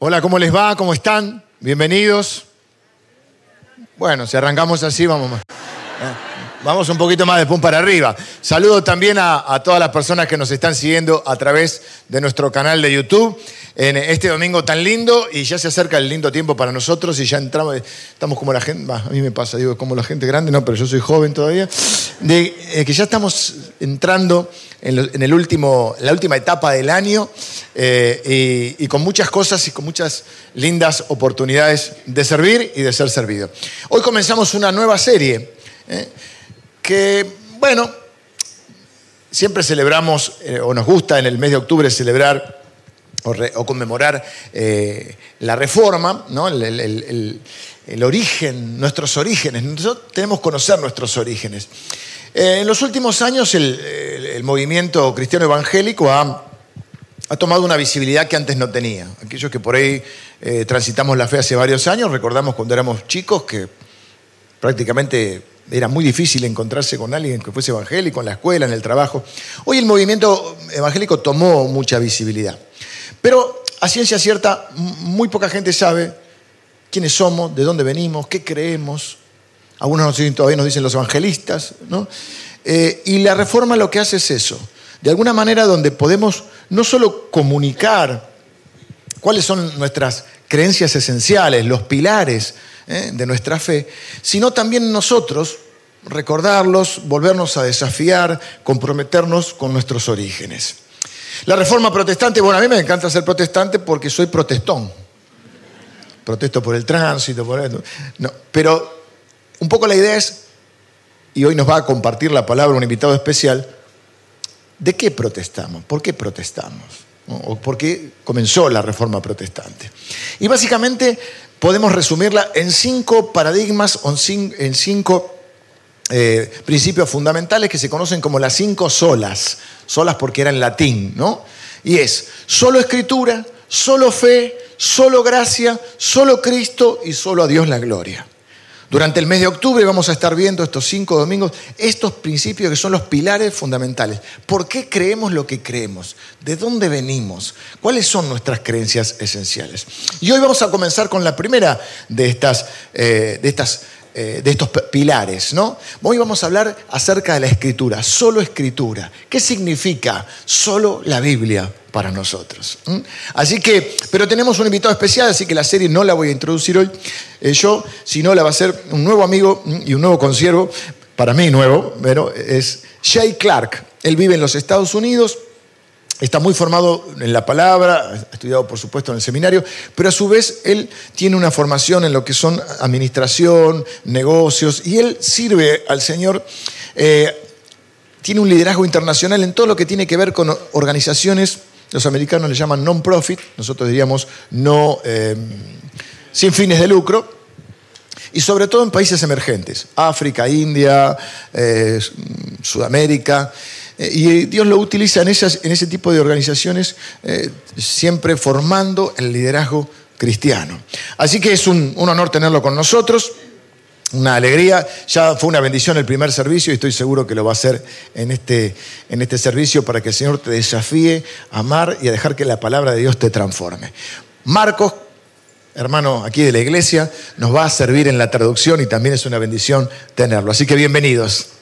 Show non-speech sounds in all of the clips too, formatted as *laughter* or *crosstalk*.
Hola, ¿cómo les va? ¿Cómo están? Bienvenidos. Bueno, si arrancamos así, vamos más. Vamos un poquito más de pum para arriba. Saludo también a, todas las personas que nos están siguiendo a través de nuestro canal de YouTube en este domingo tan lindo y ya se acerca el lindo tiempo para nosotros y ya entramos, estamos como la gente, a mí me pasa, digo, como la gente grande, no, pero yo soy joven todavía, de eh, que ya estamos entrando en, el último, la última etapa del año eh, y, y con muchas cosas y con muchas lindas oportunidades de servir y de ser servido. Hoy comenzamos una nueva serie. Eh, que, bueno, siempre celebramos, eh, o nos gusta en el mes de octubre celebrar o, conmemorar eh, la reforma, ¿no? el, origen, nuestros orígenes. Nosotros tenemos que conocer nuestros orígenes. Eh, en los últimos años el, movimiento cristiano evangélico ha, ha, tomado una visibilidad que antes no tenía. Aquellos que por ahí transitamos la fe hace varios años, recordamos cuando éramos chicos que prácticamente era muy difícil encontrarse con alguien que fuese evangélico en la escuela, en el trabajo. Hoy el movimiento evangélico tomó mucha visibilidad. Pero a ciencia cierta, muy poca gente sabe quiénes somos, de dónde venimos, qué creemos. Algunos todavía nos dicen los evangelistas. ¿no? Eh, y la reforma lo que hace es eso. De alguna manera donde podemos no solo comunicar cuáles son nuestras creencias esenciales, los pilares ¿eh? de nuestra fe, sino también nosotros recordarlos, volvernos a desafiar, comprometernos con nuestros orígenes. La reforma protestante, bueno, a mí me encanta ser protestante porque soy protestón. Protesto por el tránsito, por esto. No, pero un poco la idea es, y hoy nos va a compartir la palabra un invitado especial, ¿de qué protestamos? ¿Por qué protestamos? ¿O por qué comenzó la reforma protestante? Y básicamente podemos resumirla en cinco paradigmas en cinco eh, principios fundamentales que se conocen como las cinco solas. Solas porque era en latín, ¿no? Y es solo escritura, solo fe, solo gracia, solo Cristo y solo a Dios la gloria. Durante el mes de octubre vamos a estar viendo estos cinco domingos, estos principios que son los pilares fundamentales. ¿Por qué creemos lo que creemos? ¿De dónde venimos? ¿Cuáles son nuestras creencias esenciales? Y hoy vamos a comenzar con la primera de estas, eh, de estas eh, de estos pilares, ¿no? Hoy vamos a hablar acerca de la escritura, solo escritura. ¿Qué significa solo la Biblia para nosotros? Así que, pero tenemos un invitado especial, así que la serie no la voy a introducir hoy eh, yo, sino la va a ser un nuevo amigo y un nuevo consiervo, para mí nuevo, pero es Jay Clark. Él vive en los Estados Unidos, Está muy formado en la palabra, ha estudiado por supuesto en el seminario, pero a su vez él tiene una formación en lo que son administración, negocios, y él sirve al Señor, eh, tiene un liderazgo internacional en todo lo que tiene que ver con organizaciones, los americanos le llaman non-profit, nosotros diríamos no, eh, sin fines de lucro, y sobre todo en países emergentes, África, India, eh, Sudamérica. Y Dios lo utiliza en, esas, en ese tipo de organizaciones, eh, siempre formando el liderazgo cristiano. Así que es un, honor tenerlo con nosotros, una alegría. Ya fue una bendición el primer servicio y estoy seguro que lo va a hacer en este, en este servicio para que el Señor te desafíe a amar y a dejar que la palabra de Dios te transforme. Marcos, hermano aquí de la iglesia, nos va a servir en la traducción y también es una bendición tenerlo. Así que bienvenidos.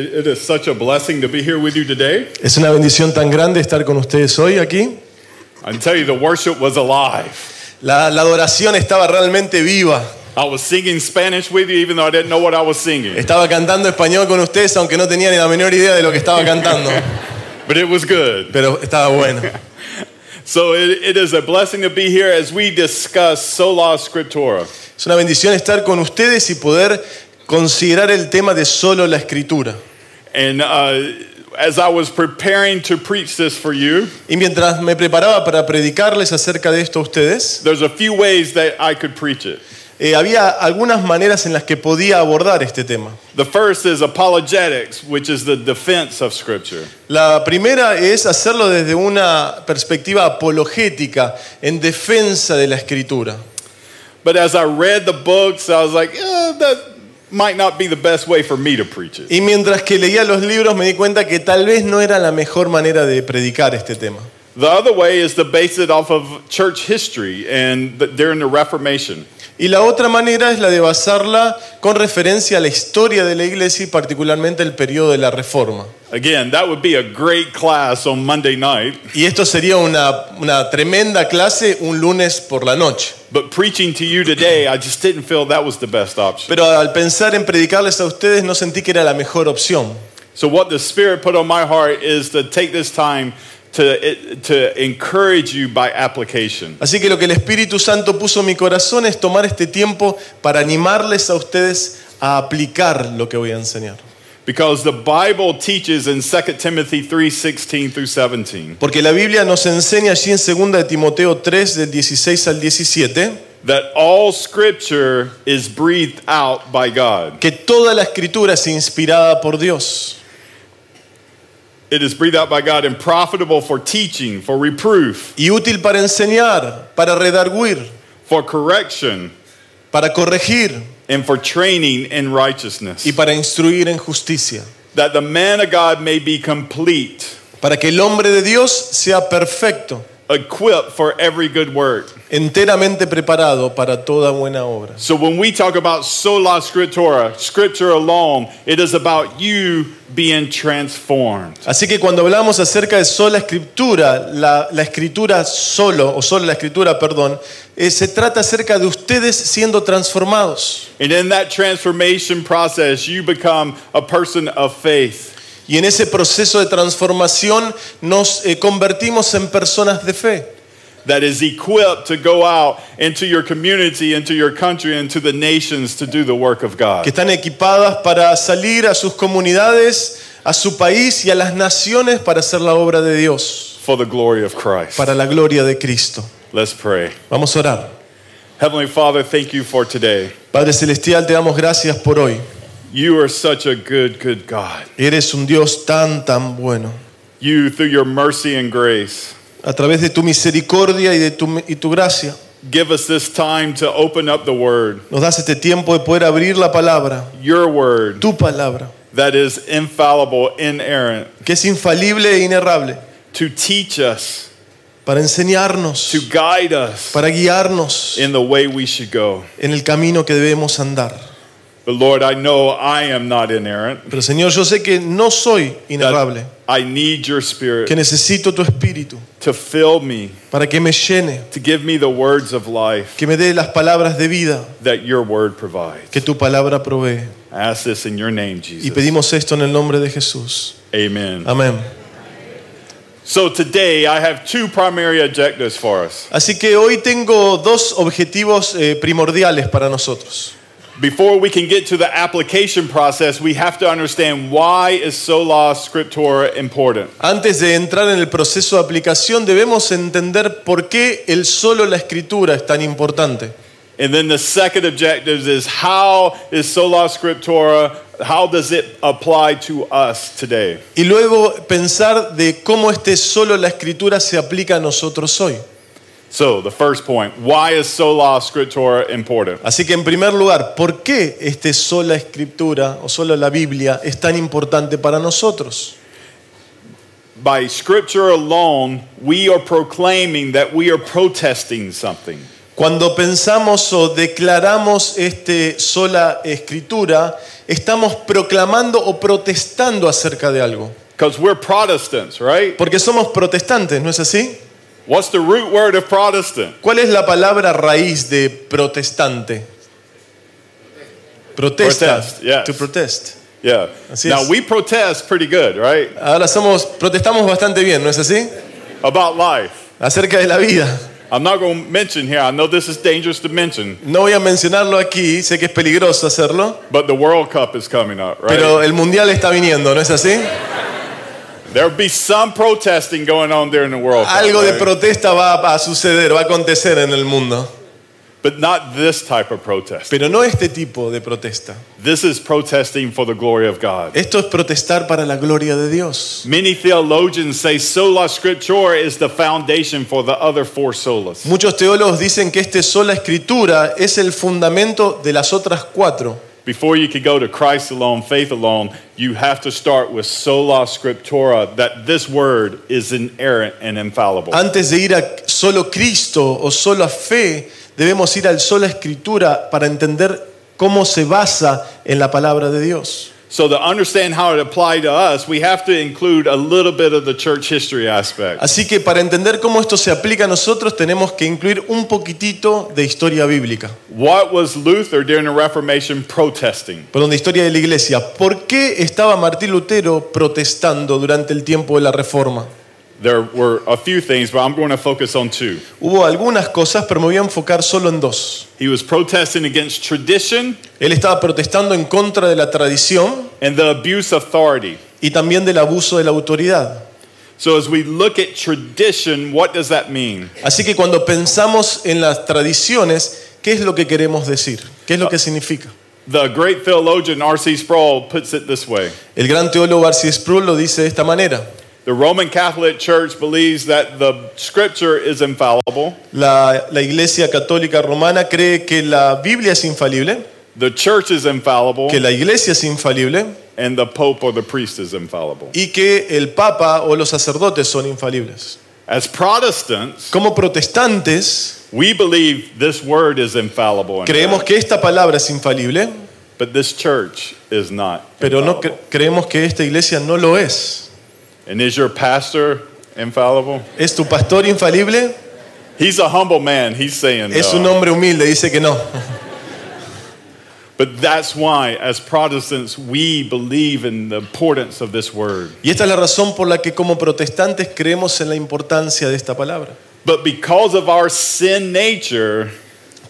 It is such a blessing to be here with you today. Es una bendición tan grande estar con ustedes hoy aquí. I tell you, the worship was alive. La, la adoración estaba realmente viva. I was singing Spanish with you even though I didn't know what I was singing. Estaba cantando español con ustedes aunque no tenía ni la menor idea de lo que estaba cantando. *laughs* But it was good. Pero estaba bueno. *laughs* So it, it is a blessing to be here as we discuss sola scriptura. Es una bendición estar con ustedes y poder considerar el tema de solo la escritura. And uh, as I was preparing to preach this for you, Y mientras me preparaba para predicarles acerca de esto a ustedes, there's a few ways that I could preach it. eh, había algunas maneras en las que podía abordar este tema. The first is apologetics, which is the defense of Scripture. La primera es hacerlo desde una perspectiva apologética, en defensa de la escritura. But as I read the books, I was like, eh, that might not be the best way for me to preach it. Y mientras que leía los libros me di cuenta que tal vez no era la mejor manera de predicar este tema. The other way is to base it off of church history and the, during the Reformation. Y la otra manera es la de basarla con referencia a la historia de la iglesia y particularmente el periodo de la Reforma. Again, that would be a great class on Monday night, Y esto sería una, una tremenda clase un lunes por la noche. but preaching to you today, I just didn't feel that was the best option. Pero al pensar en predicarles a ustedes no sentí que era la mejor opción. So, what the Spirit put on my heart is to take this time to, encourage you by application. Así que lo que el Espíritu Santo puso en mi corazón es tomar este tiempo para animarles a ustedes a aplicar lo que voy a enseñar. Because the Bible teaches in 2 Timothy 3 16 through 17 Porque la Biblia nos enseña allí en 2 de Timoteo 3 del 16 al 17 that all scripture is breathed out by God. que toda la escritura es inspirada por Dios. It is breathed out by God and profitable for teaching, for reproof, y útil para enseñar, para redarguir, for correction, para corregir and for training in righteousness. y para instruir en justicia, That the man of God may be complete, para que el hombre de Dios sea perfecto, equipped for every good work. enteramente preparado para toda buena obra. So when we talk about sola scriptura, scripture alone, it is about you being transformed. Así que cuando hablamos acerca de sola escritura, la, la escritura solo, o solo la escritura, perdón, eh, se trata acerca de ustedes siendo transformados. And in that transformation process, you become a person of faith. Y en ese proceso de transformación nos eh, convertimos en personas de fe. that is equipped to go out into your community, into your country, the nations to do the work of que God. están equipadas para salir a sus comunidades, a su país y a las naciones para hacer la obra de Dios, For the glory of Christ. para la gloria de Cristo. Let's pray. Vamos a orar. Heavenly Father, thank you for today. Padre Celestial, te damos gracias por hoy. You are such a good, good God. Eres un Dios tan, tan bueno. You, through your mercy and grace, A través de tu misericordia y de tu, y tu gracia, give us this time to open up the Word, nos das este tiempo de poder abrir la palabra, your Word, tu palabra, that is infallible, inerrant, que es infalible e inerrable, to teach us, para enseñarnos, to guide us para guiarnos in the way we should go. en el camino que debemos andar. But Lord, I know I am not inerrant. Pero Señor, yo sé que no soy inerrable, I need your spirit que necesito tu espíritu to fill me, para que me llene, to give me the words of life que me dé las palabras de vida that your word provides. que tu palabra provee. I ask this in your name, Jesus. Y pedimos esto en el nombre de Jesús. Amen. Amén. So today I have two primary objectives for us. Así que hoy tengo dos objetivos eh, primordiales para nosotros. Before we can get to the application process, we have to understand why is sola scriptura important. Antes de entrar en el proceso de aplicación debemos entender por qué el solo la escritura es tan importante. And then the second objective is how is sola scriptura, how does it apply to us today? Y luego pensar de cómo este solo la escritura se aplica a nosotros hoy. So, the first point, why is sola scriptura important? Así que en primer lugar, ¿por qué este sola escritura o solo la Biblia es tan importante para nosotros? By scripture alone, we are proclaiming that we are protesting something. Cuando pensamos o declaramos este sola escritura, estamos proclamando o protestando acerca de algo. Because we're Protestants, right? Porque somos protestantes, ¿no es así? What's the root word of Protestant? ¿Cuál es la palabra raíz de protestante? Protesta. Protest, yes. To protest. Yeah. Así now, es. we protest pretty good, right? Ahora somos, protestamos bastante bien, ¿no es así? About life. Acerca de la vida. I'm not going to mention here, I know this is dangerous to mention, No voy a mencionarlo aquí, sé que es peligroso hacerlo, but the World Cup is coming up, right? pero el mundial está viniendo, ¿no es así? There'll be some protesting going on during the World Cup. Algo de right? protesta va a suceder, va a acontecer en el mundo. But not this type of protest. Pero no este tipo de protesta. This is protesting for the glory of God. Esto es protestar para la gloria de Dios. Many theologians say sola scriptura is the foundation for the other four solas. Muchos teólogos dicen que este sola escritura es el fundamento de las otras cuatro. Before you could go to Christ alone, faith alone, you have to start with sola scriptura, that this word is inerrant and infallible. Antes de ir a solo Cristo o solo a fe, debemos ir al sola escritura para entender cómo se basa en la palabra de Dios. So to understand how it applied to us, we have to include a little bit of the church history aspect. Así que para entender cómo esto se aplica a nosotros tenemos que incluir un poquitito de historia bíblica. What was Luther during the Reformation protesting? Perdón, de historia de la iglesia. ¿Por qué estaba Martín Lutero protestando durante el tiempo de la Reforma? There were a few things, but I'm going to focus on two. Hubo algunas cosas, pero me voy a enfocar solo en dos. He was protesting against tradition Él estaba protestando en contra de la tradición and the abuse of authority. y también del abuso de la autoridad. So as we look at tradition, what does that mean? Así que cuando pensamos en las tradiciones, ¿qué es lo que queremos decir? ¿Qué es lo que significa? The great theologian R.C. Sproul puts it this way. El gran teólogo Arcis Sproul lo dice de esta manera. The Roman Catholic Church believes that the scripture is infallible. La, la Iglesia Católica Romana cree que la Biblia es infalible, The church is infallible, que la Iglesia es infalible and the pope or the priest is infallible. y que el Papa o los sacerdotes son infalibles. As Protestants, Como protestantes, we believe this word is infallible, creemos que esta palabra es infalible, but this church is not. pero no infallible. cre- creemos que esta iglesia no lo es. And is your pastor infallible? ¿Es tu pastor infalible? He's a humble man. He's saying Es un hombre humilde, dice que no. But that's why, as Protestants, we believe in the importance of this word. Y esta es la razón por la que como protestantes creemos en la importancia de esta palabra. But because of our sin nature,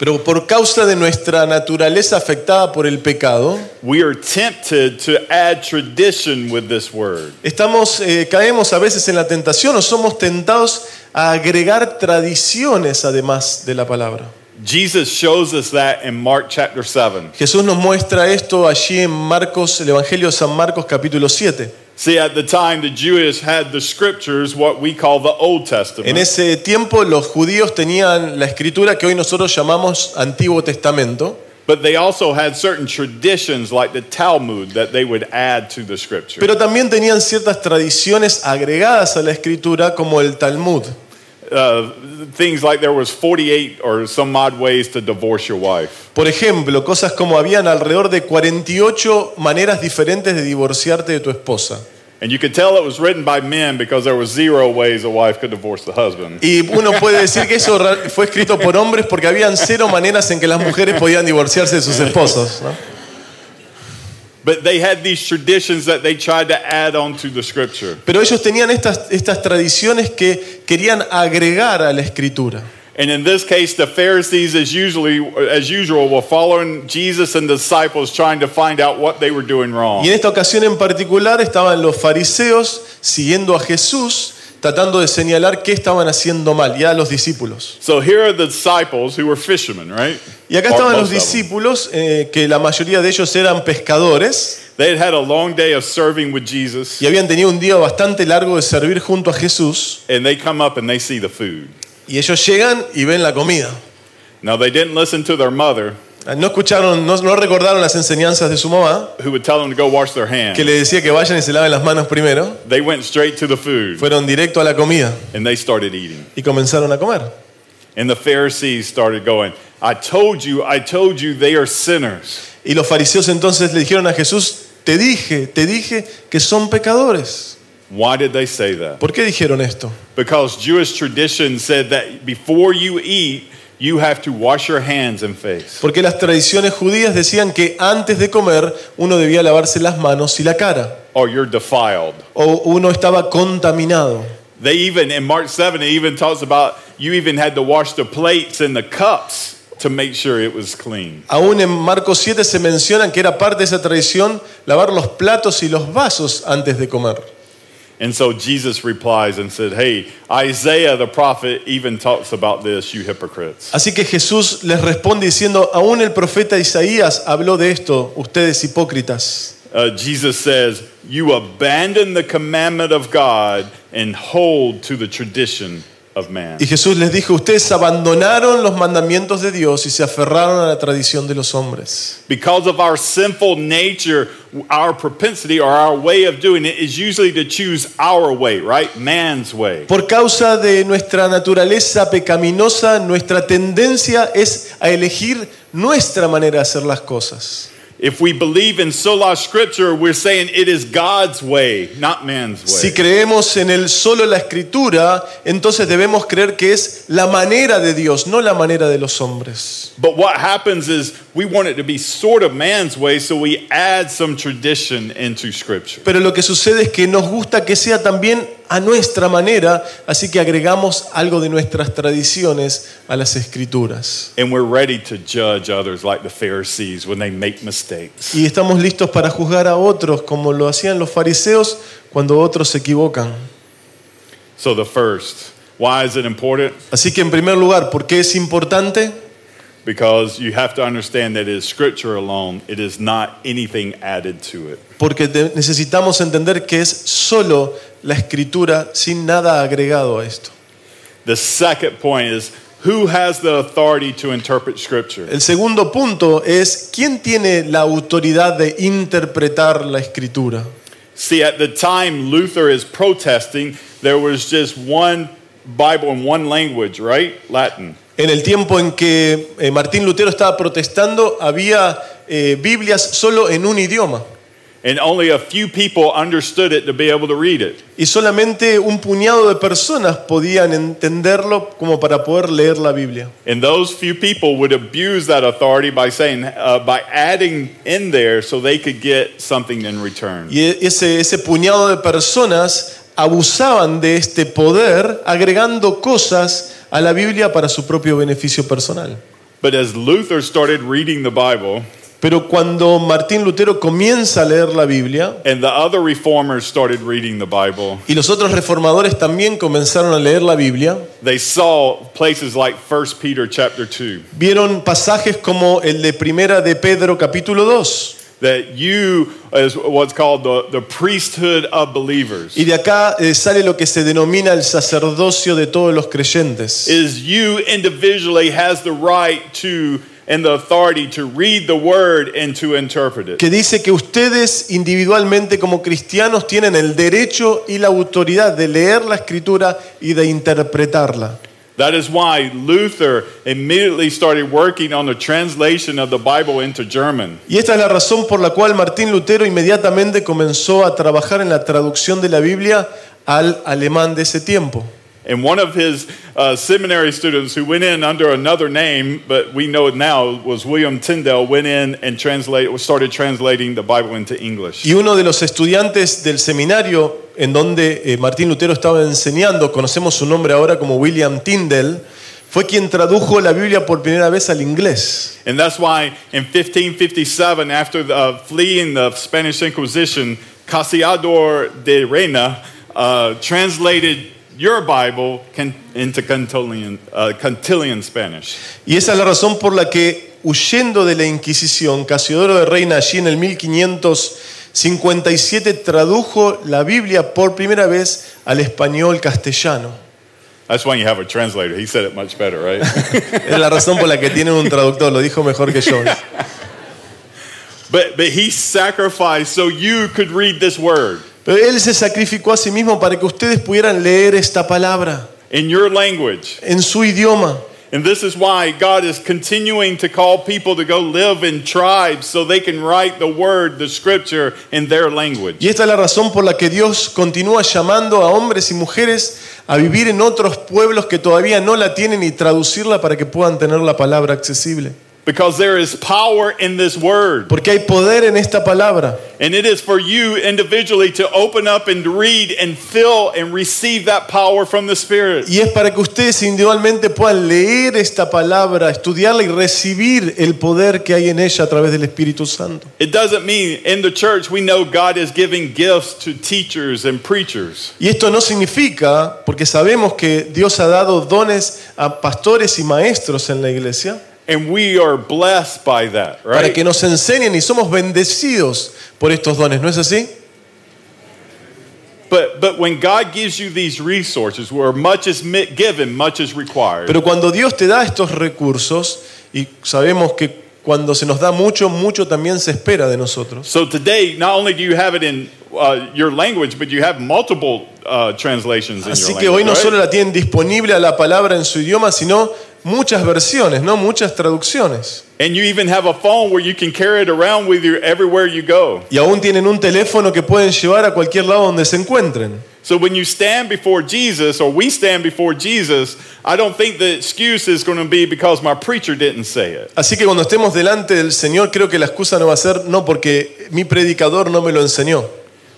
Pero por causa de nuestra naturaleza afectada por el pecado, we are tempted to add tradition with this word. estamos, eh, caemos a veces en la tentación o somos tentados a agregar tradiciones además de la palabra. Jesus shows us that in Mark chapter 7. Jesús nos muestra esto allí en Marcos, el Evangelio de San Marcos capítulo 7. See, at the time, the Jewish had the scriptures, what we call the Old Testament. En ese tiempo los judíos tenían la escritura que hoy nosotros llamamos Antiguo Testamento, But they also had certain traditions like the Talmud that they would add to the scripture. pero también tenían ciertas tradiciones agregadas a la escritura como el Talmud. Uh, things like there was 48 or some odd ways to divorce your wife. Por ejemplo, cosas como habían alrededor de 48 maneras diferentes de divorciarte de tu esposa. And you could tell it was written by men because there was zero ways a wife could divorce the husband. Y uno puede decir que eso fue escrito por hombres porque habían cero maneras en que las mujeres podían divorciarse de sus esposos. ¿no? But they had these traditions that they tried to add on to the scripture. Pero ellos tenían estas, estas tradiciones que querían agregar a la escritura. And in this case, the Pharisees, as usually as usual, were following Jesus and the disciples, trying to find out what they were doing wrong. Y en esta ocasión en particular estaban los fariseos siguiendo a Jesús, tratando de señalar qué estaban haciendo mal, ya los discípulos. So here are the disciples who were fishermen, right? Y acá estaban los discípulos, eh, que la mayoría de ellos eran pescadores, They had had a long day of serving with Jesus, y habían tenido un día bastante largo de servir junto a Jesús, and they come up and they see the food. y ellos llegan y ven la comida. Now they didn't listen to their mother, No escucharon, no, no recordaron las enseñanzas de su mamá, who would tell them to go wash their hands. que le decía que vayan y se laven las manos primero. They went straight to the food Fueron directo a la comida and they started eating. y comenzaron a comer. And the Pharisees started going, I told you, I told you they are sinners. Y los fariseos entonces le dijeron a Jesús, te dije, te dije que son pecadores. Why did they say that? ¿Por qué dijeron esto? Because Jewish tradition said that before you eat, you have to wash your hands and face. Porque las tradiciones judías decían que antes de comer uno debía lavarse las manos y la cara, or you're defiled. o uno estaba contaminado. They even, in Mark 7, it even talks about you even had to wash the plates and the cups to make sure it was clean. Aún en Marcos 7 se menciona que era parte de esa tradición lavar los platos y los vasos antes de comer. And so Jesus replies and said, Hey, Isaiah the prophet even talks about this, you hypocrites. Así que Jesús les responde diciendo, aún el profeta Isaías habló de esto, ustedes hipócritas. Uh, Jesus says, You abandon the commandment of God and hold to the tradition. Y Jesús les dijo, ustedes abandonaron los mandamientos de Dios y se aferraron a la tradición de los hombres. Because of our sinful nature, our propensity or our way of doing it is usually to choose our way, right? Man's way. Por causa de nuestra naturaleza pecaminosa, nuestra tendencia es a elegir nuestra manera de hacer las cosas. If we believe in sola scripture, we're saying it is God's way, not man's way. Si creemos en el solo la escritura, entonces debemos creer que es la manera de Dios, no la manera de los hombres. But what happens is we want it to be sort of man's way, so we add some tradition into scripture. Pero lo que sucede es que nos gusta que sea también a nuestra manera, así que agregamos algo de nuestras tradiciones a las escrituras. And we're ready to judge others like the Pharisees when they make mistakes. Y estamos listos para juzgar a otros como lo hacían los fariseos cuando otros se equivocan. So, the first, why is it important? Así que en primer lugar, ¿por qué es importante? Porque te- necesitamos entender que es solo la escritura sin nada agregado a esto. The second point is who has the authority to interpret scripture? El segundo punto es quién tiene la autoridad de interpretar la escritura. See, at the time Luther is protesting, there was just one Bible in one language, right? Latin. En el tiempo en que eh, Martín Lutero estaba protestando, había eh, Biblias solo en un idioma. And only a few people understood it to be able to read it. Y solamente un puñado de personas podían entenderlo como para poder leer la Biblia. And those few people would abuse that authority by saying, uh, by adding in there so they could get something in return. Y e- ese, ese puñado de personas abusaban de este poder agregando cosas a la Biblia para su propio beneficio personal. But as Luther started reading the Bible, Pero cuando Martín Lutero comienza a leer la Biblia and the other reformers started reading the Bible, y los otros reformadores también comenzaron a leer la Biblia, they saw places like 1 Peter chapter 2. vieron pasajes como el de Primera de Pedro capítulo 2. That you is what's called the, the priesthood of believers Y de acá eh, sale lo que se denomina el sacerdocio de todos los creyentes. is you individually has the right to and the authority to read the word and to interpret it que dice que ustedes individualmente como cristianos tienen el derecho y la autoridad de leer la escritura y de interpretarla. That is why luther immediately started working on the translation of the bible into german Y esta es la razón por la cual Martín Lutero inmediatamente comenzó a trabajar en la traducción de la Biblia al alemán de ese tiempo. And one of his uh, seminary students who went in under another name but we know it now was william tyndale went in and translate started translating the bible into english Y uno de los estudiantes del seminario en donde eh, Martín Lutero estaba enseñando, conocemos su nombre ahora como William Tyndale, fue quien tradujo la Biblia por primera vez al inglés. And that's why in 1557, after the, uh, fleeing the Spanish Inquisition, Casiodor de Reina uh, translated your Bible can, into Cantilian, uh, Cantilian Spanish. Y esa es la razón por la que, huyendo de la Inquisición, Casiodoro de Reina allí en el 1557 tradujo la Biblia por primera vez al español castellano. That's why you have a translator. He said it much better, right? *laughs* Es la razón por la que tienen un traductor, lo dijo mejor que yo. but, but he sacrificed so you could read this word Pero él se sacrificó a sí mismo para que ustedes pudieran leer esta palabra in your language. en su idioma. And this is why God is continuing to call people to go live in tribes so they can write the word, the scripture, in their language. Y esta es la razón por la que Dios continúa llamando a hombres y mujeres a vivir en otros pueblos que todavía no la tienen y traducirla para que puedan tener la palabra accesible. Because there is power in this word. Porque hay poder en esta palabra. And it is for you individually to open up and read and feel and receive that power from the Spirit. Y es para que ustedes individualmente puedan leer esta palabra, estudiarla y recibir el poder que hay en ella a través del Espíritu Santo. It doesn't mean in the church we know God is giving gifts to teachers and preachers. Y esto no significa, porque sabemos que Dios ha dado dones a pastores y maestros en la iglesia, And we are blessed by that, para que nos enseñen y somos bendecidos por estos dones, ¿no es así? But but when God gives you these resources where much is given, much is required. Pero cuando Dios te da estos recursos, y sabemos que cuando se nos da mucho, mucho también se espera de nosotros. So today, not only do you have it in uh, your language, but you have multiple uh, translations in Así your que hoy no solo la tienen disponible a la palabra en su idioma, sino muchas versiones, no muchas traducciones. And you even have a phone where you can carry it around with you everywhere you go. Y aún tienen un teléfono que pueden llevar a cualquier lado donde se encuentren. So when you stand before Jesus, or we stand before Jesus, I don't think the excuse is going to be because my preacher didn't say it. Así que cuando estemos delante del Señor, creo que la excusa no va a ser no porque mi predicador no me lo enseñó.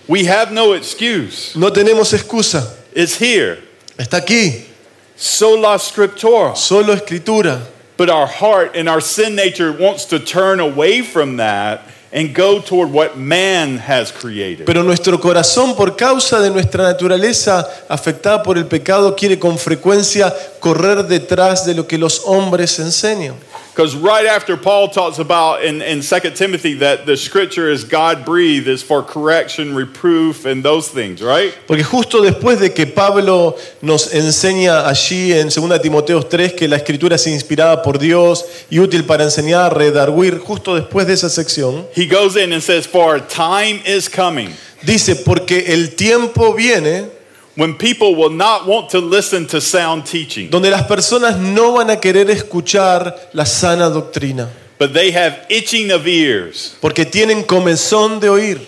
We have no excuse. No tenemos excusa. It's here. Está aquí, Sola scriptura. solo escritura. But our heart and our sin nature wants to turn away from that and go toward what man has created. Pero nuestro corazón, por causa de nuestra naturaleza afectada por el pecado, quiere con frecuencia correr detrás de lo que los hombres enseñan. Because right after Paul talks about in, in 2 Timothy that the scripture is God breathed, is for correction, reproof, and those things, right? Porque justo después de que Pablo nos enseña allí en 2 Timoteo 3 que la escritura es inspirada por Dios y útil para enseñar, redarguir, justo después de esa sección, He goes in and says, For time is coming dice, porque el tiempo viene when people will not want to listen to sound teaching, donde las personas no van a querer escuchar la sana doctrina, but they have itching of ears. porque tienen comezón de oír,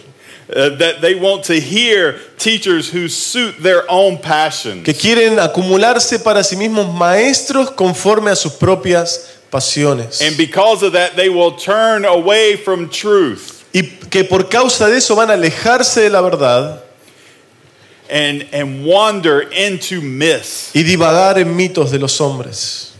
uh, that they want to hear teachers who suit their own passions. que quieren acumularse para sí mismos maestros conforme a sus propias pasiones. And because of that, they will turn away from truth Y que por causa de eso van a alejarse de la verdad and, and wander into myths. y divagar en mitos de los hombres.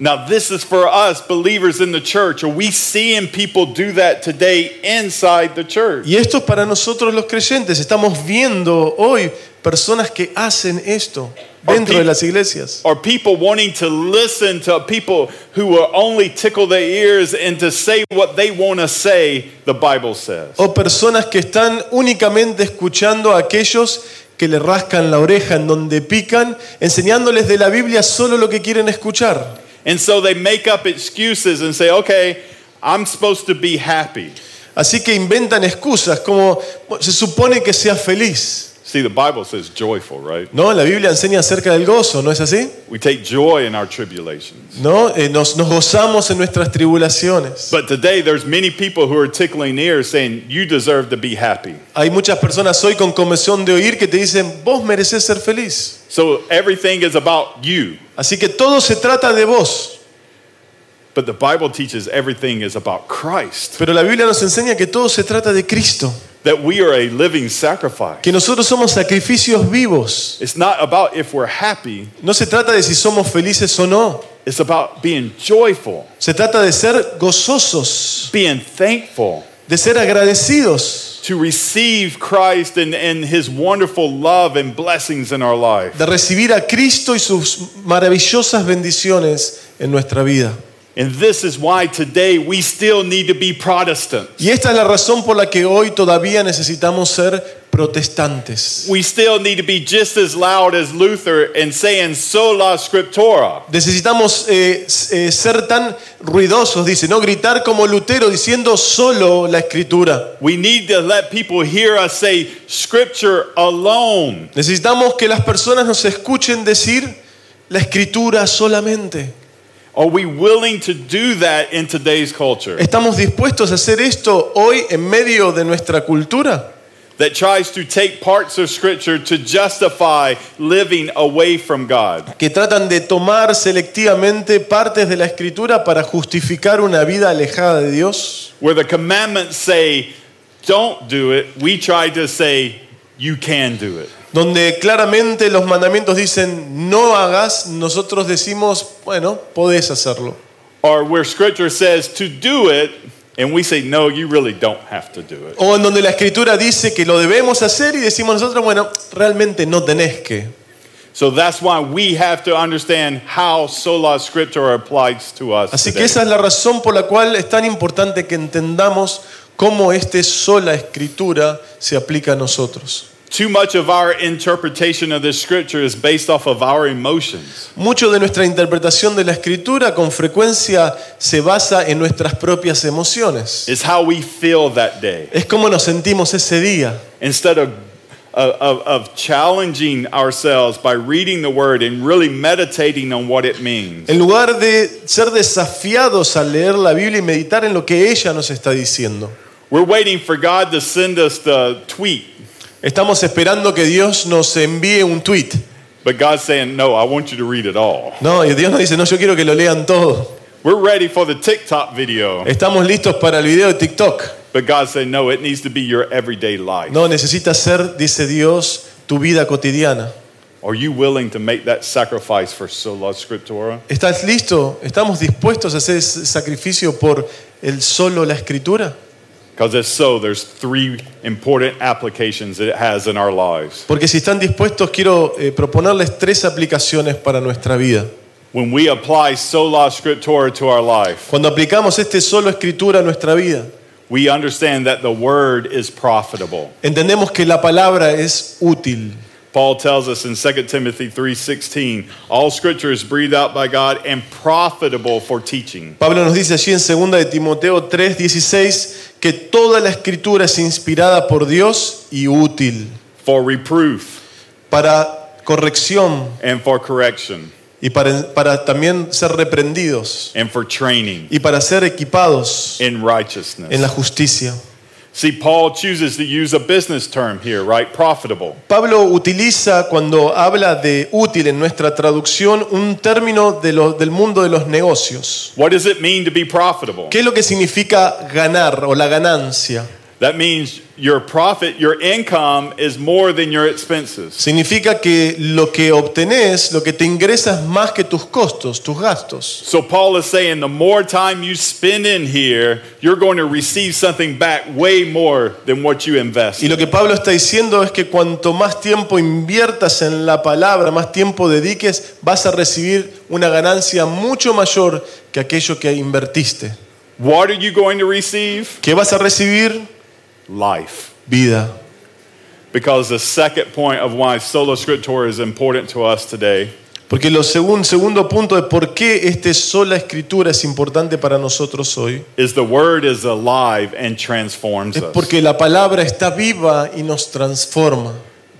Now, this is for us believers in the church. Are we seeing people do that today inside the church? Y esto es para nosotros los creyentes. Estamos viendo hoy personas que hacen esto dentro de las iglesias. Are people wanting to listen to people who will only tickle their ears and to say what they want to say, the Bible says? O personas que están únicamente escuchando a aquellos que le rascan la oreja en donde pican, enseñándoles de la Biblia solo lo que quieren escuchar. And so they make up excuses and say, okay, I'm supposed to be happy. Así que inventan excusas como se supone que sea feliz. See, the Bible says joyful, right? ¿No? La Biblia enseña acerca del gozo, ¿no es así? We take joy in our tribulations. ¿No? Eh, nos, nos gozamos en nuestras tribulaciones. But today there's many people who are tickling ears saying, you deserve to be happy. Hay muchas personas hoy con comezón de oír que te dicen, vos mereces ser feliz. So everything is about you. Así que todo se trata de vos. But the Bible teaches everything is about Christ. Pero la Biblia nos enseña que todo se trata de Cristo. That we are a living sacrifice. Que nosotros somos sacrificios vivos. It's not about if we're happy, No se trata de si somos felices o no. it's about being joyful, Se trata de ser gozosos, being thankful, de ser agradecidos, to receive Christ and, and his wonderful love and blessings in our life. de recibir a Cristo y sus maravillosas bendiciones en nuestra vida. And this is why today we still need to be Protestant. Y esta es la razón por la que hoy todavía necesitamos ser protestantes. We still need to be just as loud as Luther and saying sola scriptura. Necesitamos eh, eh, ser tan ruidosos, dice, no gritar como Lutero diciendo solo la escritura. We need to let people hear us say scripture alone. Necesitamos que las personas nos escuchen decir la escritura solamente. Are we willing to do that in today's culture? ¿Estamos dispuestos a hacer esto hoy en medio de nuestra cultura? that tries to take parts of Scripture to justify living away from God. que tratan de tomar selectivamente partes de la escritura para justificar una vida alejada de Dios. Where the commandments say, don't do it, we try to say, you can do it. Donde claramente los mandamientos dicen no hagas, nosotros decimos, bueno, podés hacerlo. Or where Scripture says to do it, and we say, no, you really don't have to do it. O en donde la escritura dice que lo debemos hacer y decimos nosotros, bueno, realmente no tenés que. So that's why we have to understand how sola scriptura applies to us. Así que today. esa es la razón por la cual es tan importante que entendamos cómo este sola escritura se aplica a nosotros. Too much of our interpretation of this scripture is based off of our emotions. Mucho de nuestra interpretación de la escritura con frecuencia se basa en nuestras propias emociones. It's how we feel that day. Es como nos sentimos ese día. Instead of, of, of challenging ourselves by reading the word and really meditating on what it means. En lugar de ser desafiados al leer la Biblia y meditar en lo que ella nos está diciendo. We're waiting for God to send us the tweet, Estamos esperando que Dios nos envíe un tweet. but God's saying, no, I want you to read it all. No, y Dios nos dice, no, yo quiero que lo lean todo. We're ready for the TikTok video, Estamos listos para el video de TikTok. but God said, no, it needs to be your everyday life. No, necesita ser, dice Dios, tu vida cotidiana. Are you willing to make that sacrifice for sola scriptura? ¿Estás listo? ¿Estamos dispuestos a hacer ese sacrificio por el solo la escritura? Because if so, there's three important applications that it has in our lives. Porque si están dispuestos, quiero eh, proponerles tres aplicaciones para nuestra vida. When we apply sola scriptura to our life, Cuando aplicamos este solo escritura a nuestra vida, we understand that the word is profitable. entendemos que la palabra es útil. Paul tells us in 2 Timothy 3:16, all scripture is breathed out by God and profitable for teaching, Pablo nos dice allí en 2 de Timoteo 3:16 que toda la escritura es inspirada por Dios y útil for reproof para corrección and for correction y para, para también ser reprendidos and for training y para ser equipados in righteousness. en la justicia. See, Paul chooses to use a business term here, right? Profitable. Pablo utiliza cuando habla de útil en nuestra traducción un término de lo- del mundo de los negocios. What does it mean to be profitable? ¿Qué es lo que significa ganar o la ganancia? That means your profit, your income is more than your expenses. Significa que lo que obtenés, lo que te ingresas más que tus costos, tus gastos. So Paul is saying the more time you spend in here, you're going to receive something back way more than what you invest. Y lo que Pablo está diciendo es que cuanto más tiempo inviertas en la palabra, más tiempo dediques, vas a recibir una ganancia mucho mayor que aquello que invertiste. What are you going to receive? ¿Qué vas a recibir? Life. Vida. Because the second point of why sola scriptura is important to us today Porque lo segun- segundo punto de por qué esta sola escritura es importante para nosotros hoy is the word is alive and transforms es us. porque la palabra está viva y nos transforma.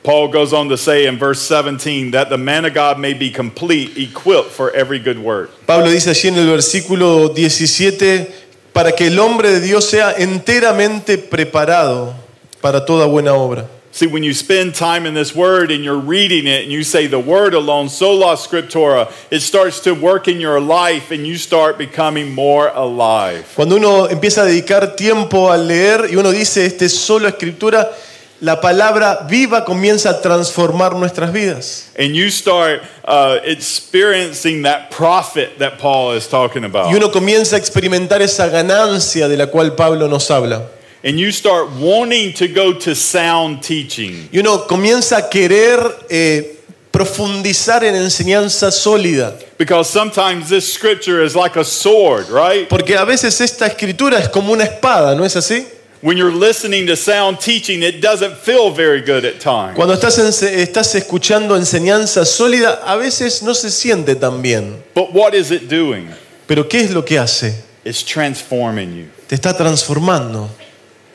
Paul goes on to say in verse 17 that the man of God may be complete, equipped for every good work. Pablo dice allí en el versículo 17, para que el hombre de Dios sea enteramente preparado para toda buena obra. See, when you spend time in this word and you're reading it and you say the word alone, sola scriptura, it starts to work in your life and you start becoming more alive. Cuando uno empieza a dedicar tiempo a leer y uno dice, este es solo escritura, la palabra viva comienza a transformar nuestras vidas. And you start uh, experiencing that profit that Paul is talking about. Y uno comienza a experimentar esa ganancia de la cual Pablo nos habla. and you start wanting to go to sound teaching. Y uno comienza a querer eh, profundizar en enseñanza sólida. Because sometimes this scripture is like a sword, right? Porque a veces esta escritura es como una espada, ¿no es así? When you're listening to sound teaching, it doesn't feel very good at times. Cuando estás, estás escuchando enseñanza sólida, a veces no se siente tan bien. But what is it doing? Pero ¿qué es lo que hace? It's transforming you. Te está transformando.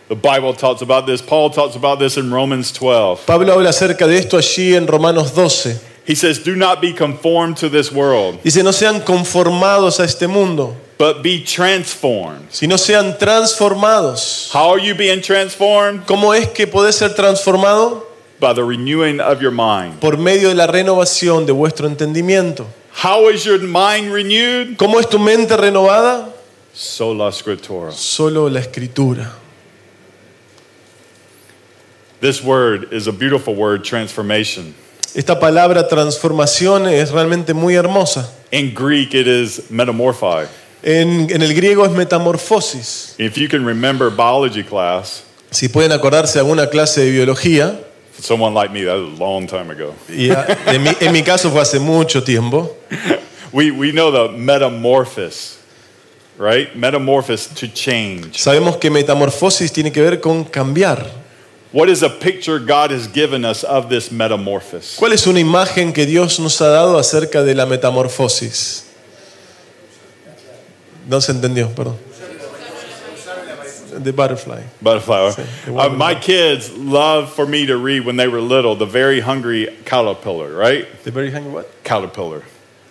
The Bible talks about this. Paul talks about this in Romans 12. Pablo habla acerca de esto allí en Romanos 12. He says, Do not be conformed to this world, Dice, no sean conformados a este mundo, but be transformed. sino sean transformados. How are you being transformed? ¿Cómo es que podés ser transformado? By the renewing of your mind. Por medio de la renovación de vuestro entendimiento. How is your mind renewed? ¿Cómo es tu mente renovada? Sola Scriptura. Solo la escritura. This word is a beautiful word, transformation. Esta palabra transformación es realmente muy hermosa. In Greek, it is metamorphi. En, en el griego es metamorfosis. If you can remember biology class, Si pueden acordarse de alguna clase de biología, someone like me, that was a long time ago. y a- en, mi, en mi caso fue hace mucho tiempo, *laughs* We, we know the metamorphosis, right? Metamorphosis to change. sabemos que metamorfosis tiene que ver con cambiar. What is a picture God has given us of this metamorphosis? ¿Cuál es una imagen que Dios nos ha dado acerca de la metamorfosis? No se entendió, perdón. The butterfly. Butterfly. the Uh, my kids love for me to read when they were little, The Very Hungry Caterpillar, right? The very hungry what? Caterpillar.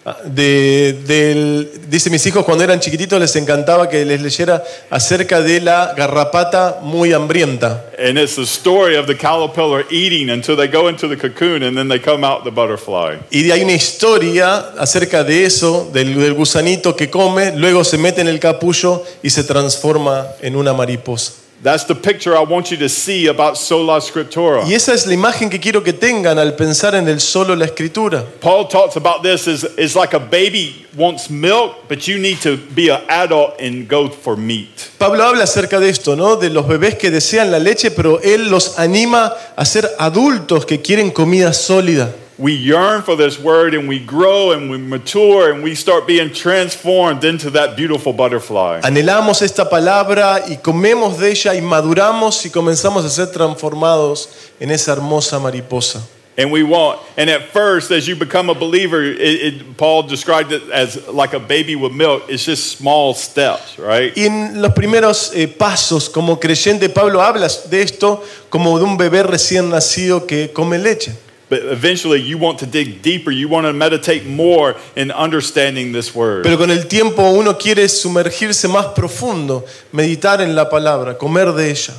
Ah, De, del- dice mis hijos cuando eran chiquititos les encantaba que les leyera acerca de la garrapata muy hambrienta. And it's the story of the caterpillar eating until they go into the cocoon and then they come out the butterfly. Y hay una historia acerca de eso, del, del gusanito que come, luego se mete en el capullo y se transforma en una mariposa. That's the picture I want you to see about sola scriptura. Y esa es la imagen que quiero que tengan al pensar en el solo la escritura. Paul talks about this as it's like a baby wants milk, but you need to be an adult and go for meat. Pablo habla acerca de esto, ¿no? De los bebés que desean la leche, pero él los anima a ser adultos que quieren comida sólida. We yearn for this word and we grow and we mature and we start being transformed into that beautiful butterfly. Anhelamos esta palabra y comemos de ella y maduramos y comenzamos a ser transformados en esa hermosa mariposa. And we want, and at first, as you become a believer, it, it, Paul described it as like a baby with milk. It's just small steps, right? Y en los primeros eh, pasos como creyente, Pablo habla de esto como de un bebé recién nacido que come leche. But eventually, you want to dig deeper. You want to meditate more in understanding this word. Pero con el tiempo uno quiere sumergirse más profundo, meditar en la palabra, comer de ella.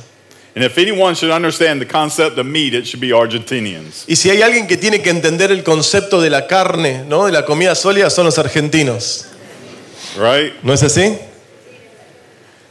And if anyone should understand the concept of meat, it should be Argentinians. Y si hay alguien que tiene que entender el concepto de la carne, ¿no? de la comida sólida, son los argentinos. Right? ¿No es así?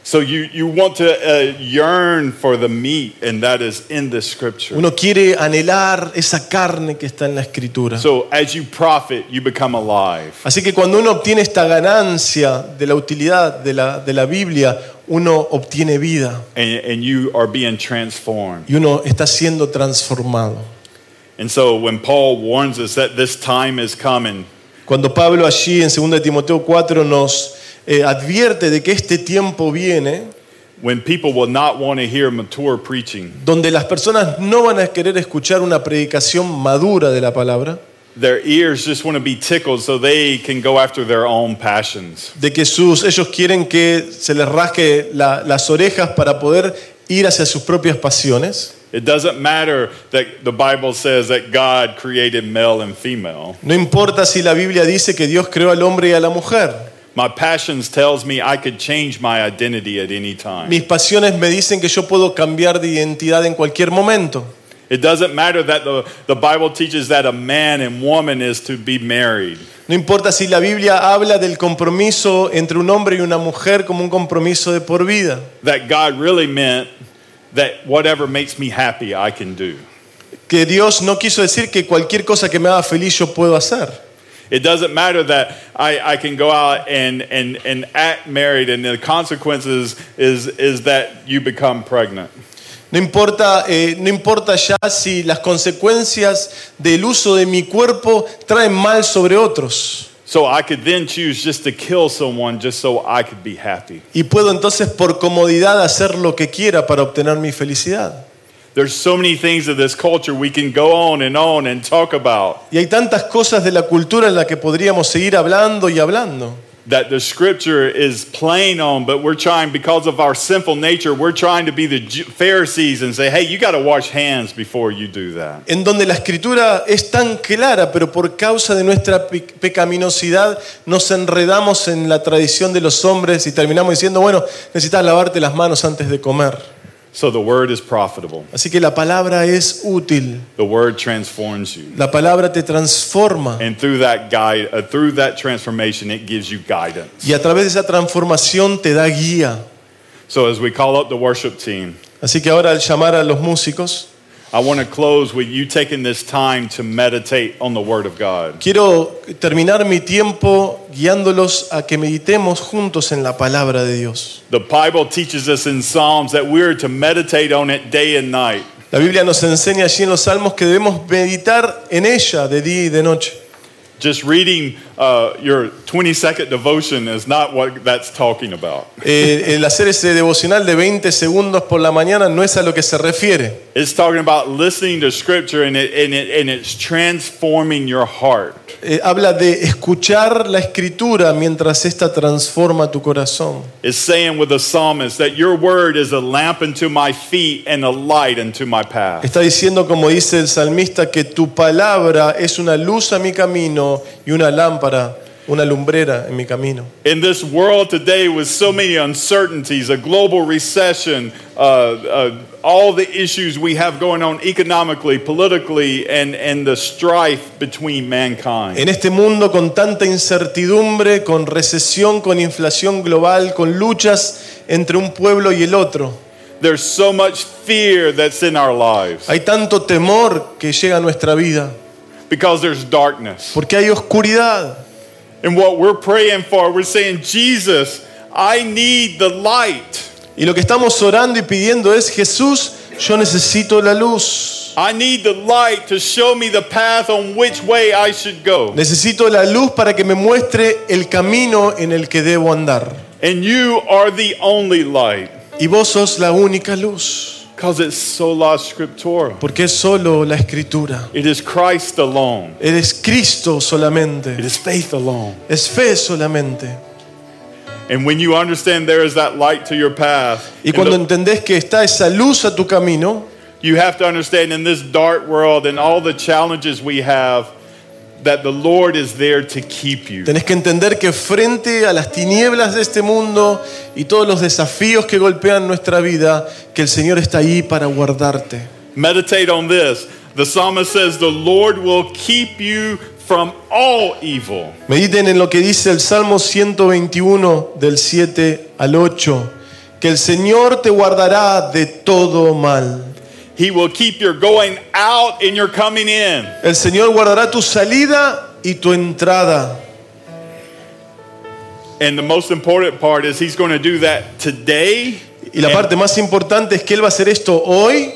So you, you want to uh, yearn for the meat, and that is in the scripture. Uno quiere anhelar esa carne que está en la escritura. So as you profit, you become alive. Así que cuando uno obtiene esta ganancia de la utilidad de la, de la Biblia, uno obtiene vida And, and you are being transformed. y uno está siendo transformado. And so when Paul warns us that this time is coming, Cuando Pablo allí en 2 Timoteo 4 nos eh, advierte de que este tiempo viene, when people will not want to hear mature preaching, donde las personas no van a querer escuchar una predicación madura de la palabra, their ears just want to be tickled so they can go after their own passions. de que sus, ellos quieren que se les rasque la- las orejas para poder ir hacia sus propias pasiones. It doesn't matter that the Bible says that God created male and female. No importa si la Biblia dice que Dios creó al hombre y a la mujer. My passions tells me I could change my identity at any time. Mis pasiones me dicen que yo puedo cambiar de identidad en cualquier momento. It doesn't matter that the, the Bible teaches that a man and woman is to be married. No importa si la Biblia habla del compromiso entre un hombre y una mujer como un compromiso de por vida. That God really meant that whatever makes me happy, I can do. Que Dios no quiso decir que cualquier cosa que me haga feliz yo puedo hacer. It doesn't matter that I, I can go out and, and, and act married and the consequences is, is that you become pregnant. No importa, eh, no importa ya si las consecuencias del uso de mi cuerpo traen mal sobre otros. So I could then choose just to kill someone just so I could be happy. Y puedo entonces por comodidad hacer lo que quiera para obtener mi felicidad. There's so many things of this culture we can go on and on and talk about. Y hay tantas cosas de la cultura en la que podríamos seguir hablando y hablando. that the scripture is playing on, but we're trying, because of our sinful nature, we're trying to be the Pharisees and say, hey, you got to wash hands before you do that. en donde la escritura es tan clara, pero por causa de nuestra pe- pecaminosidad nos enredamos en la tradición de los hombres y terminamos diciendo, bueno, necesitas lavarte las manos antes de comer. So the word is profitable. Así que la palabra es útil, The word transforms you. la palabra te transforma And through that guide, uh, through that transformation, it gives you guidance. y a través de esa transformación te da guía. So as we call up the worship team, Así que ahora al llamar a los músicos, I want to close with you taking this time to meditate on the word of God. quiero terminar mi tiempo guiándolos a que meditemos juntos en la palabra de Dios. The Bible teaches us in Psalms that we're to meditate on it day and night. La Biblia nos enseña allí en los Salmos que debemos meditar en ella de día y de noche. Just reading uh, your 20 second devotion is not what that's talking about. Eh, el hacer ese devocional de 20 segundos por la mañana no es a lo que se refiere. It's talking about listening to scripture and, it, and, it, and it's transforming your heart. Eh, habla de escuchar la escritura mientras esta transforma tu corazón. It's saying with the psalmist that your word is a lamp unto my feet and a light unto my path. Está diciendo, como dice el salmista, que tu palabra es una luz a mi camino y una lámpara, una lumbrera en mi camino. In this world today, with so many uncertainties, a global recession, uh, uh, all the issues we have going on economically, politically, and, and the strife between mankind. En este mundo con tanta incertidumbre, con recesión, con inflación global, con luchas entre un pueblo y el otro, There's so much fear that's in our lives hay tanto temor que llega a nuestra vida, because there's darkness. porque hay oscuridad. And what we're praying for, we're saying, Jesus, I need the light. Y lo que estamos orando y pidiendo es, Jesús, yo necesito la luz. I need the light to show me the path on which way I should go. Necesito la luz para que me muestre el camino en el que debo andar. And you are the only light Y vos sos la única luz, it's sola scriptura. porque es solo la escritura. It is Christ alone. Eres Cristo solamente, It is faith alone. es fe solamente. And when you understand there is that light to your path, Y and cuando entendés que está esa luz a tu camino, you have to understand in this dark world and all the challenges we have that the Lord is there to keep you. tenés que entender que frente a las tinieblas de este mundo y todos los desafíos que golpean nuestra vida, que el Señor está ahí para guardarte. Meditate on this. The psalmist says, The Lord will keep you from all evil. Mediten en lo que dice el Salmo 121 del 7 al 8, que el Señor te guardará de todo mal. He will keep your going out and your coming in. El Señor guardará tu salida y tu entrada. And the most important part is He's going to do that today Y la parte más importante es que Él va a hacer esto hoy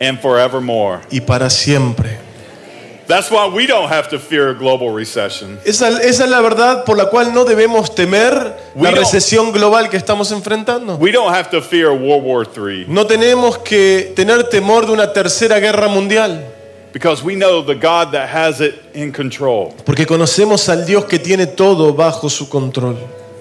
and forevermore. y para siempre. That's why we don't have to fear a global recession. Esa, esa es la verdad por la cual no debemos temer We la recesión global que estamos enfrentando. We don't have to fear World War III No tenemos que tener temor de una tercera guerra mundial, because we know the God that has it in control. porque conocemos al Dios que tiene todo bajo su control.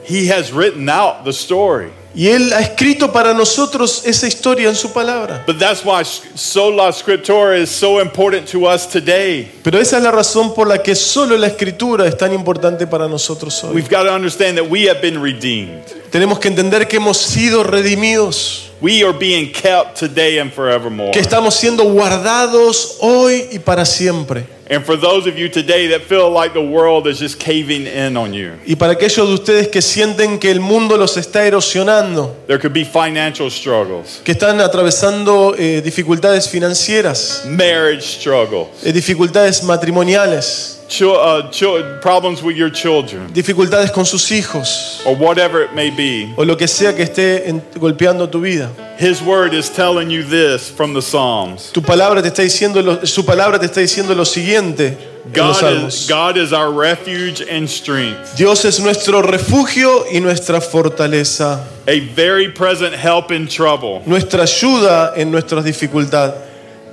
He has written out the story. Y Él ha escrito para nosotros esa historia en su palabra. But that's why sola scriptura is so important to us today. Pero esa es la razón por la que solo la escritura es tan importante para nosotros hoy. We've got to understand that we have been redeemed. Tenemos que entender que hemos sido redimidos, We are being kept today and forevermore. que estamos siendo guardados hoy y para siempre. And for those of you today that feel like the world is just caving in on you, Y para aquellos de ustedes que sienten que el mundo los está erosionando, there could be financial struggles, que están atravesando eh, dificultades financieras, marriage struggles, eh, dificultades matrimoniales, uh, problems with your children, dificultades con sus hijos, or whatever it may be. o lo que sea que esté golpeando tu vida. His word is telling you this from the Psalms. Tu palabra te está diciendo lo- su palabra te está diciendo lo siguiente God is, God is our refuge and strength, Dios es nuestro refugio y nuestra fortaleza, a very present help in trouble. nuestra ayuda en nuestras dificultades.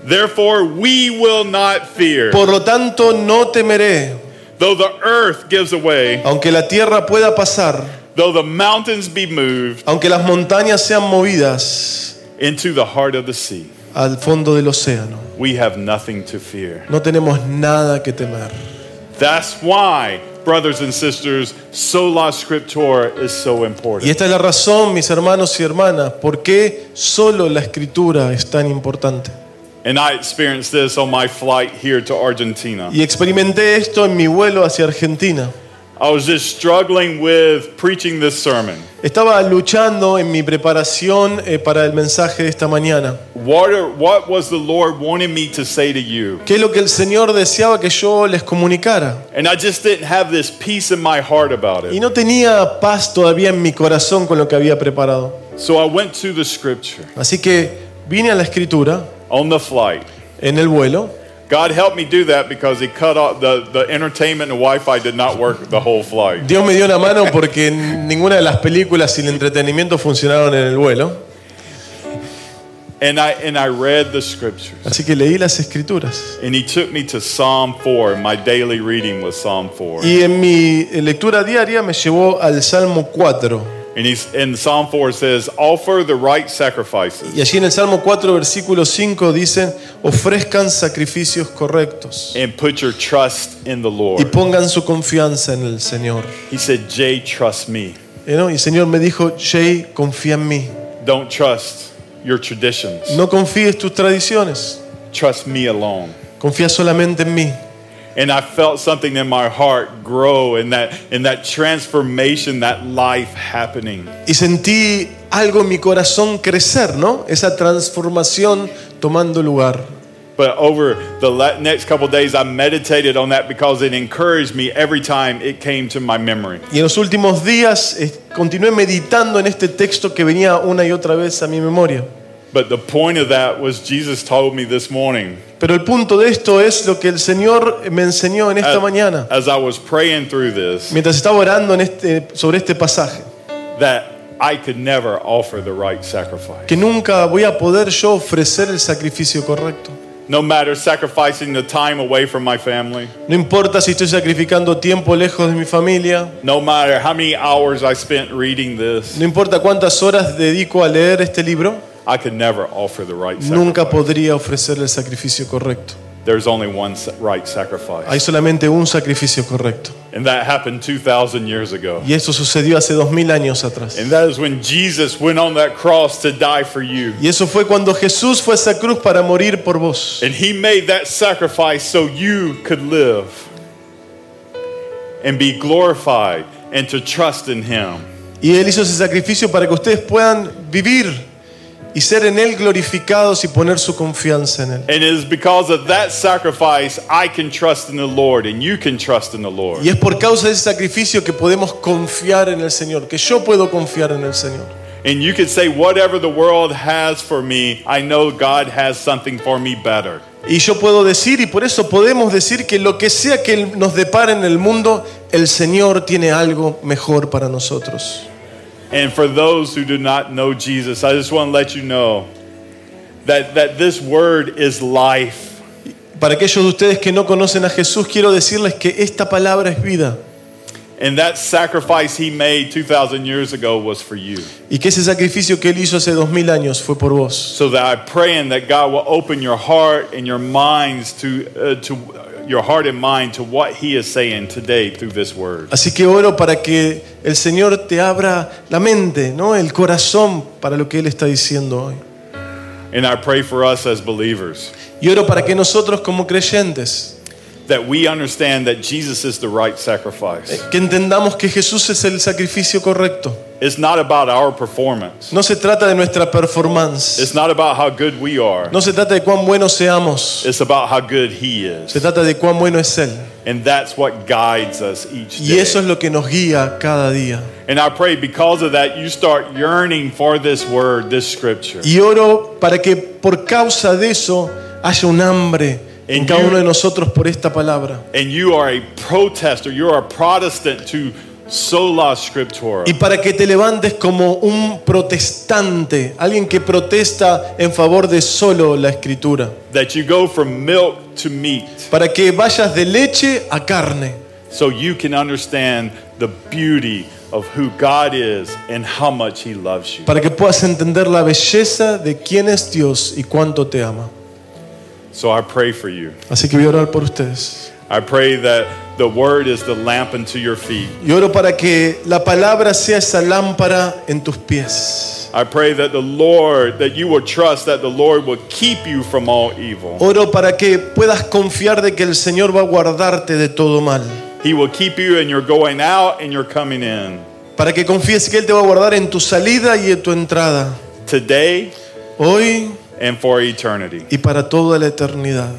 Therefore, we will not fear, Por lo tanto, no temeré, though the earth gives away, aunque la tierra pueda pasar, though the mountains be moved aunque las montañas sean movidas into the heart of the sea, al fondo del océano, we have nothing to fear. no tenemos nada que temer. That's why, brothers and sisters, sola scriptura is so Y important. esta es la razón, mis hermanos y hermanas, por qué solo la escritura es tan importante. And I experienced this on my flight here to Argentina. Y experimenté esto en mi vuelo hacia Argentina. I was just struggling with preaching this sermon. Estaba luchando en mi preparación eh, para el mensaje de esta mañana. What, are, what was the Lord wanting me to say to you? ¿Qué es lo que el Señor deseaba que yo les comunicara? And I just didn't have this peace in my heart about Y it. no tenía paz todavía en mi corazón con lo que había preparado. So I went to the scripture Así que vine a la escritura on the flight. en el vuelo. God helped me do that because He cut off the, the entertainment and Wi Fi did not work the whole flight. Dios me dio una mano porque ninguna de las películas y el entretenimiento funcionaron en el vuelo. And I, and I read the scriptures. Así que leí las escrituras. And He took me to Psalm 4. My daily reading was Psalm 4. Y en mi lectura diaria me llevó al Salmo 4. And he's, in Psalm 4 says, Offer the right sacrifices Y allí en el Salmo 4, versículo 5 dicen, ofrezcan sacrificios correctos and put your trust in the y Lord. pongan su confianza en el Señor. He said, Jay, trust me. ¿Eh, no? Y el Señor me dijo, Jay, confía en mí. Don't trust your traditions. No confíes tus tradiciones, Trust me alone. confía solamente en mí. And I felt something in my heart grow in that in that transformation, that life happening. Y sentí algo en mi corazón crecer, ¿no? Esa transformación tomando lugar. But over the next couple days, I meditated on that because it encouraged me every time it came to my memory. Y en los últimos días eh, continué meditando en este texto que venía una y otra vez a mi memoria. But the point of that was Jesus told me this morning Pero el punto de esto es lo que el Señor me enseñó en esta as, mañana, as I was praying through this mientras estaba orando en este, sobre este pasaje, that I could never offer the right sacrifice. que nunca voy a poder yo ofrecer el sacrificio correcto. No matter sacrificing the time away from my family, No importa si estoy sacrificando tiempo lejos de mi familia, no matter how many hours I spent reading this, no importa cuántas horas dedico a leer este libro, I could never offer the right nunca sacrifice. podría ofrecer el sacrificio correcto. There's only one sa- right Hay solamente un sacrificio correcto. And that happened 2,000 years ago. Y eso sucedió hace dos mil años atrás. And that is when Jesus went on that cross to die for you. Y eso fue cuando Jesús fue a esa cruz para morir por vos. And he made that sacrifice so you could live and be glorified and to trust in him. Y Él hizo ese sacrificio para que ustedes puedan vivir y ser en Él glorificados y poner su confianza en Él. And it is because of that sacrifice I can trust in the Lord and you can trust in the Lord. Y es por causa de ese sacrificio que podemos confiar en el Señor, que yo puedo confiar en el Señor. And you could say, whatever the world has for me, I know God has something for me better. Y yo puedo decir, y por eso podemos decir que lo que sea que nos depare en el mundo, el Señor tiene algo mejor para nosotros. And for those who do not know Jesus, I just want to let you know that, that this word is life. Para aquellos de ustedes que no conocen a Jesús, quiero decirles que esta palabra es vida. And that sacrifice he made 2,000 years ago was for you. Y que ese sacrificio que Él hizo hace dos mil años fue por vos. So that I pray and that God will open your heart and your minds to, uh, to your heart and mind to what he is saying today through this word. Así que oro para que el Señor te abra la mente, ¿no? el corazón para lo que Él está diciendo hoy. And I pray for us as believers Y oro para que nosotros como creyentes, that we understand that Jesus is the right sacrifice. que entendamos que Jesús es el sacrificio correcto. It's not about our performance. No se trata de nuestra performance. It's not about how good we are. No se trata de cuán buenos seamos. It's about how good he is. Se trata de cuán bueno es Él. And that's what guides us each day. Y eso es lo que nos guía cada día. And I pray because of that you start yearning for this word, this scripture. Y oro para que por causa de eso haya un hambre en And cada you- uno de nosotros por esta palabra. And you are a protester, you're a Protestant to sola scriptura. Y para que te levantes como un protestante, alguien que protesta en favor de solo la escritura. That you go from milk to meat. Para que vayas de leche a carne. so you can understand the beauty of who God is and how much He loves you. para que puedas entender la belleza de quién es Dios y cuánto te ama. So I pray for you. Así que voy a orar por ustedes. I pray that the word is the lamp unto your feet. Y oro para que la palabra sea esa lámpara en tus pies. I pray that the Lord, that you will trust that the Lord will keep you from all evil. Oro para que puedas confiar de que el Señor va a guardarte de todo mal. He will keep you in your going out and your coming in. Para que confíes que Él te va a guardar en tu salida y en tu entrada. Today Hoy and for eternity. y para toda la eternidad.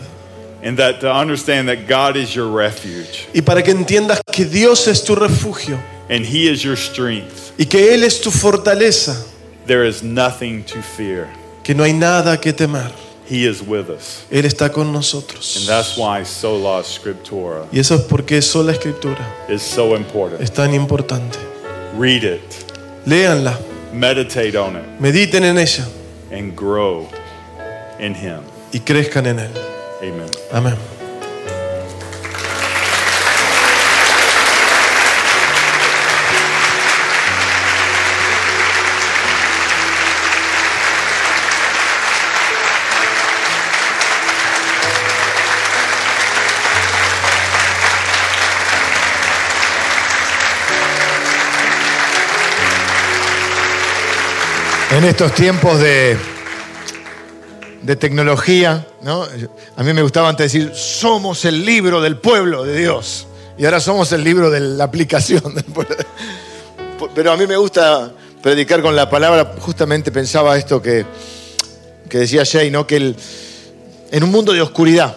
And that to understand that God is your refuge Y para que entiendas que Dios es tu refugio and He is your strength. y que Él es tu fortaleza, There is nothing to fear. que no hay nada que temer. He is with us. Él está con And nosotros. that's why sola scriptura Y eso es porque sola escritura is so important. es tan importante. Read it, Léanla, meditate on it, mediten en ella and grow in Him. y crezcan en Él. Amen. Amén. En estos tiempos de, de tecnología, ¿no? a mí me gustaba antes decir, somos el libro del pueblo de Dios. Y ahora somos el libro de la aplicación del pueblo. Pero a mí me gusta predicar con la palabra. Justamente pensaba esto que, que decía Jay, ¿no? que el- en un mundo de oscuridad,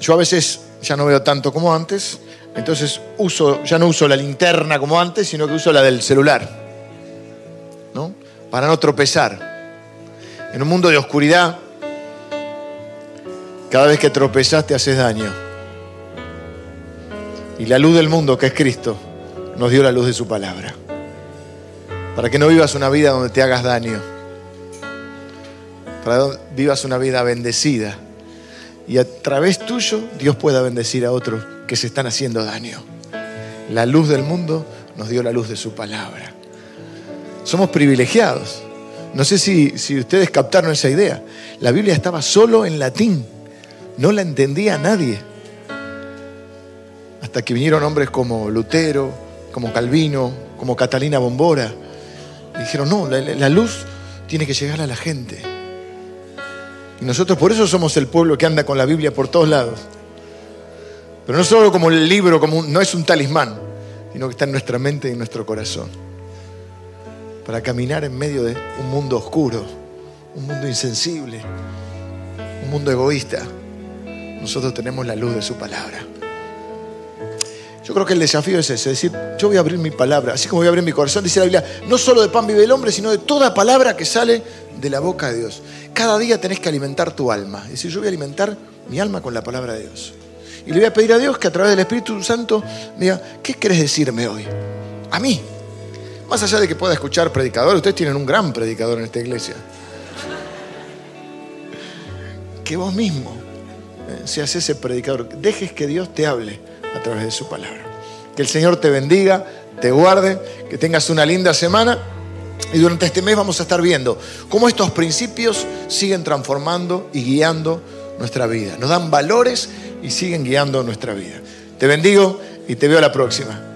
yo a veces ya no veo tanto como antes, entonces uso, ya no uso la linterna como antes, sino que uso la del celular. ¿no? Para no tropezar. En un mundo de oscuridad, cada vez que tropezás te haces daño. Y la luz del mundo, que es Cristo, nos dio la luz de su palabra. Para que no vivas una vida donde te hagas daño. Para que vivas una vida bendecida. Y a través tuyo Dios pueda bendecir a otros que se están haciendo daño. La luz del mundo nos dio la luz de su palabra somos privilegiados. No sé si, si ustedes captaron esa idea. La Biblia estaba solo en latín. No la entendía nadie. Hasta que vinieron hombres como Lutero, como Calvino, como Catalina Bombora. Y dijeron, no, la, la luz tiene que llegar a la gente. Y nosotros por eso somos el pueblo que anda con la Biblia por todos lados. Pero no solo como el libro, como un- no es un talismán, sino que está en nuestra mente y en nuestro corazón para caminar en medio de un mundo oscuro, un mundo insensible, un mundo egoísta. Nosotros tenemos la luz de su palabra. Yo creo que el desafío es ese, es decir, yo voy a abrir mi palabra, así como voy a abrir mi corazón, dice la Biblia, no solo de pan vive el hombre, sino de toda palabra que sale de la boca de Dios. Cada día tenés que alimentar tu alma, es decir, yo voy a alimentar mi alma con la palabra de Dios. Y le voy a pedir a Dios que a través del Espíritu Santo me diga, ¿qué querés decirme hoy? A mí, más allá de que pueda escuchar predicadores, ustedes tienen un gran predicador en esta iglesia. Que vos mismo eh, seas ese predicador. Dejes que Dios te hable a través de su palabra. Que el Señor te bendiga, te guarde, que tengas una linda semana. Y durante este mes vamos a estar viendo cómo estos principios siguen transformando y guiando nuestra vida. Nos dan valores y siguen guiando nuestra vida. Te bendigo y te veo la próxima.